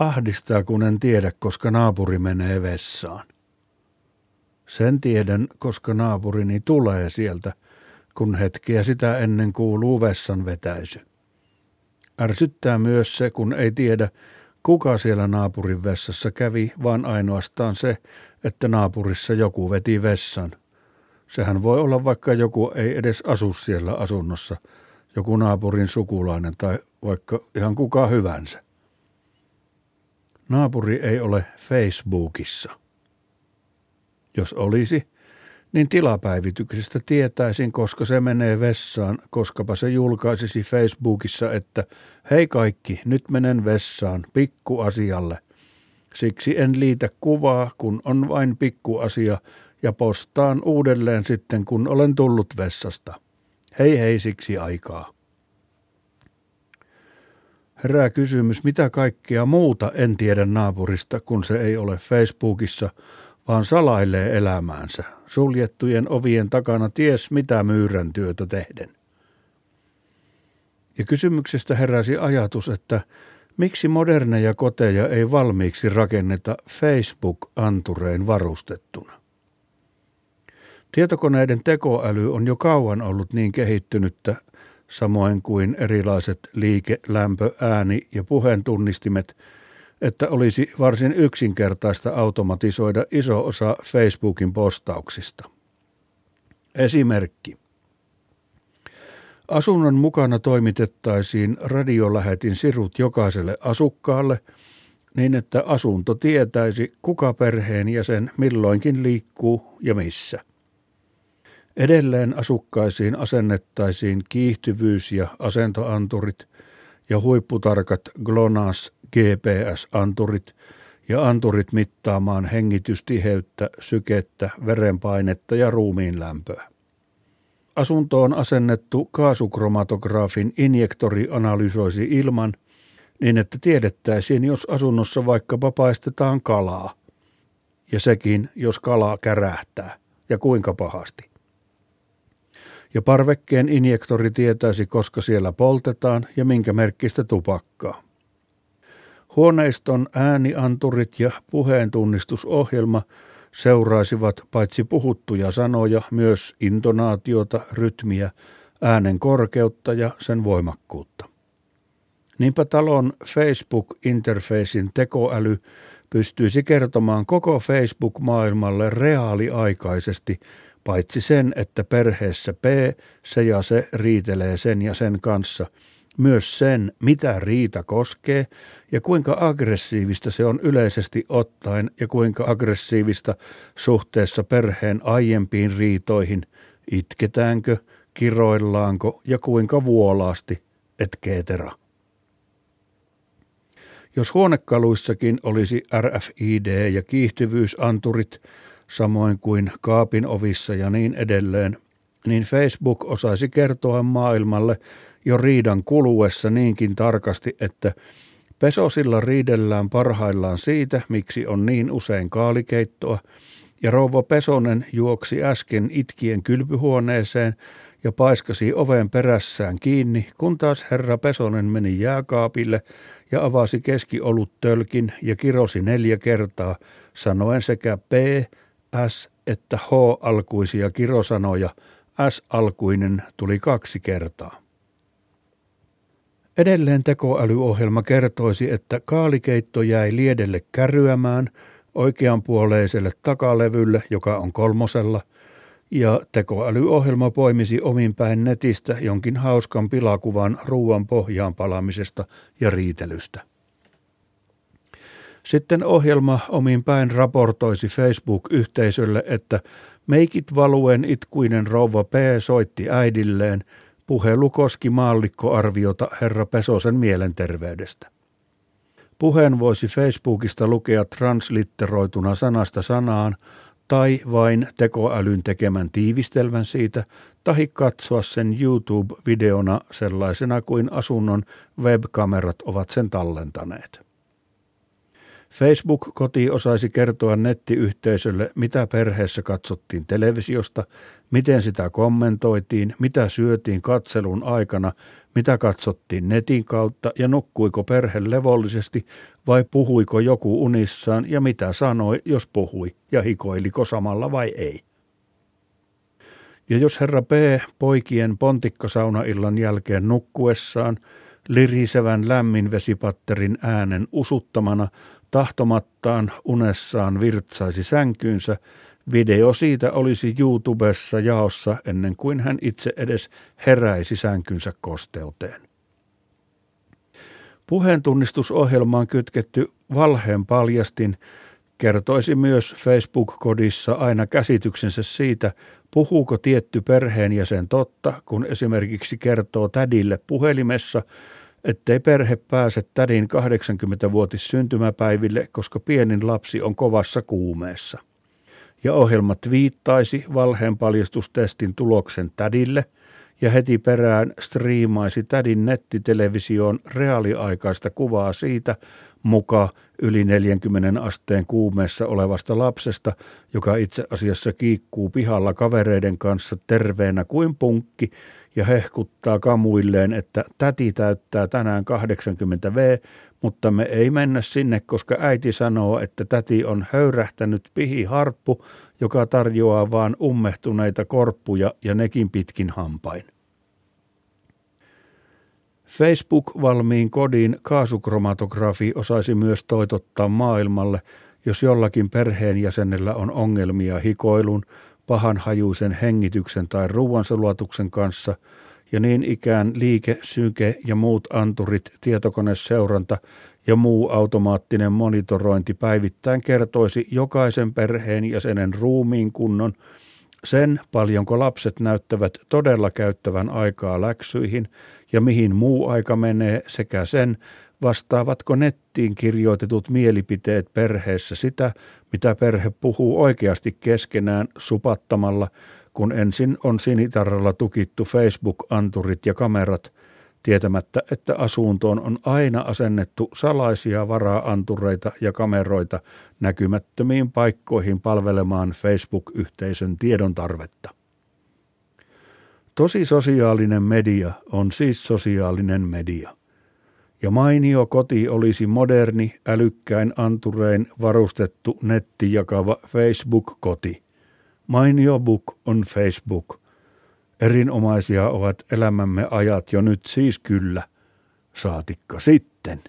Ahdistaa, kun en tiedä, koska naapuri menee vessaan. Sen tiedän, koska naapurini tulee sieltä, kun hetkiä sitä ennen kuuluu vessan vetäisy. Ärsyttää myös se, kun ei tiedä, kuka siellä naapurin vessassa kävi, vaan ainoastaan se, että naapurissa joku veti vessan. Sehän voi olla vaikka joku ei edes asu siellä asunnossa, joku naapurin sukulainen tai vaikka ihan kuka hyvänsä. Naapuri ei ole Facebookissa. Jos olisi, niin tilapäivityksestä tietäisin, koska se menee vessaan, koskapa se julkaisisi Facebookissa, että hei kaikki, nyt menen vessaan, pikku asialle. Siksi en liitä kuvaa, kun on vain pikku asia, ja postaan uudelleen sitten, kun olen tullut vessasta. Hei hei siksi aikaa. Herää kysymys, mitä kaikkea muuta en tiedä naapurista, kun se ei ole Facebookissa, vaan salailee elämäänsä, suljettujen ovien takana ties mitä myyrän työtä tehden. Ja kysymyksestä heräsi ajatus, että miksi moderneja koteja ei valmiiksi rakenneta Facebook-anturein varustettuna. Tietokoneiden tekoäly on jo kauan ollut niin kehittynyttä, samoin kuin erilaiset liike-, lämpö-, ääni- ja puheentunnistimet, että olisi varsin yksinkertaista automatisoida iso osa Facebookin postauksista. Esimerkki. Asunnon mukana toimitettaisiin radiolähetin sirut jokaiselle asukkaalle niin, että asunto tietäisi, kuka perheen jäsen milloinkin liikkuu ja missä. Edelleen asukkaisiin asennettaisiin kiihtyvyys- ja asentoanturit ja huipputarkat GLONASS GPS-anturit ja anturit mittaamaan hengitystiheyttä, sykettä, verenpainetta ja ruumiin lämpöä. Asuntoon asennettu kaasukromatograafin injektori analysoisi ilman niin, että tiedettäisiin, jos asunnossa vaikkapa paistetaan kalaa. Ja sekin, jos kalaa kärähtää, ja kuinka pahasti. Ja parvekkeen injektori tietäisi, koska siellä poltetaan ja minkä merkkistä tupakkaa. Huoneiston äänianturit ja puheentunnistusohjelma seuraisivat paitsi puhuttuja sanoja myös intonaatiota, rytmiä, äänen korkeutta ja sen voimakkuutta. Niinpä talon Facebook-interfacin tekoäly pystyisi kertomaan koko Facebook-maailmalle reaaliaikaisesti, paitsi sen, että perheessä P se ja se riitelee sen ja sen kanssa – myös sen, mitä riita koskee ja kuinka aggressiivista se on yleisesti ottaen ja kuinka aggressiivista suhteessa perheen aiempiin riitoihin, itketäänkö, kiroillaanko ja kuinka vuolaasti, et cetera. Jos huonekaluissakin olisi RFID ja kiihtyvyysanturit, samoin kuin kaapin ovissa ja niin edelleen, niin Facebook osaisi kertoa maailmalle jo riidan kuluessa niinkin tarkasti, että pesosilla riidellään parhaillaan siitä, miksi on niin usein kaalikeittoa, ja rouva Pesonen juoksi äsken itkien kylpyhuoneeseen ja paiskasi oven perässään kiinni, kun taas herra Pesonen meni jääkaapille ja avasi keskiolut tölkin ja kirosi neljä kertaa, sanoen sekä P, S että H-alkuisia kirosanoja. S-alkuinen tuli kaksi kertaa. Edelleen tekoälyohjelma kertoisi, että kaalikeitto jäi liedelle kärryämään oikeanpuoleiselle takalevylle, joka on kolmosella, ja tekoälyohjelma poimisi ominpäin netistä jonkin hauskan pilakuvan ruuan pohjaan palamisesta ja riitelystä. Sitten ohjelma ominpäin raportoisi Facebook-yhteisölle, että meikit valuen itkuinen rouva P soitti äidilleen – Puhelu koski maallikkoarviota herra Pesosen mielenterveydestä. Puheen voisi Facebookista lukea translitteroituna sanasta sanaan tai vain tekoälyn tekemän tiivistelmän siitä, tahi katsoa sen YouTube-videona sellaisena kuin asunnon webkamerat ovat sen tallentaneet. Facebook-koti osaisi kertoa nettiyhteisölle, mitä perheessä katsottiin televisiosta, miten sitä kommentoitiin, mitä syötiin katselun aikana, mitä katsottiin netin kautta ja nukkuiko perhe levollisesti vai puhuiko joku unissaan ja mitä sanoi, jos puhui ja hikoiliko samalla vai ei. Ja jos herra P. poikien pontikkosaunaillan jälkeen nukkuessaan lirisevän lämmin vesipatterin äänen usuttamana tahtomattaan unessaan virtsaisi sänkyynsä, video siitä olisi YouTubessa jaossa ennen kuin hän itse edes heräisi sänkynsä kosteuteen. Puheentunnistusohjelmaan kytketty valheen paljastin kertoisi myös Facebook-kodissa aina käsityksensä siitä, puhuuko tietty perheenjäsen totta, kun esimerkiksi kertoo tädille puhelimessa, ettei perhe pääse tädin 80-vuotis syntymäpäiville, koska pienin lapsi on kovassa kuumeessa. Ja ohjelma viittaisi valheen paljastustestin tuloksen tädille ja heti perään striimaisi tädin nettitelevisioon reaaliaikaista kuvaa siitä, muka yli 40 asteen kuumeessa olevasta lapsesta, joka itse asiassa kiikkuu pihalla kavereiden kanssa terveenä kuin punkki ja hehkuttaa kamuilleen, että täti täyttää tänään 80 V, mutta me ei mennä sinne, koska äiti sanoo, että täti on höyrähtänyt pihi harppu, joka tarjoaa vaan ummehtuneita korppuja ja nekin pitkin hampain. Facebook-valmiin kodin kaasukromatografi osaisi myös toitottaa maailmalle, jos jollakin perheenjäsenellä on ongelmia hikoilun, pahanhajuisen hengityksen tai ruoansulatuksen kanssa, ja niin ikään liike, syke ja muut anturit, tietokoneseuranta ja muu automaattinen monitorointi päivittäin kertoisi jokaisen perheenjäsenen ruumiin kunnon, sen paljonko lapset näyttävät todella käyttävän aikaa läksyihin ja mihin muu aika menee sekä sen, vastaavatko nettiin kirjoitetut mielipiteet perheessä sitä, mitä perhe puhuu oikeasti keskenään supattamalla, kun ensin on sinitarralla tukittu Facebook-anturit ja kamerat, tietämättä, että asuntoon on aina asennettu salaisia varaantureita ja kameroita näkymättömiin paikkoihin palvelemaan Facebook-yhteisön tiedon tarvetta. Tosi sosiaalinen media on siis sosiaalinen media. Ja mainio koti olisi moderni, älykkäin anturein varustettu nettijakava Facebook-koti. Mainio book on Facebook. Erinomaisia ovat elämämme ajat jo nyt siis kyllä. Saatikka sitten.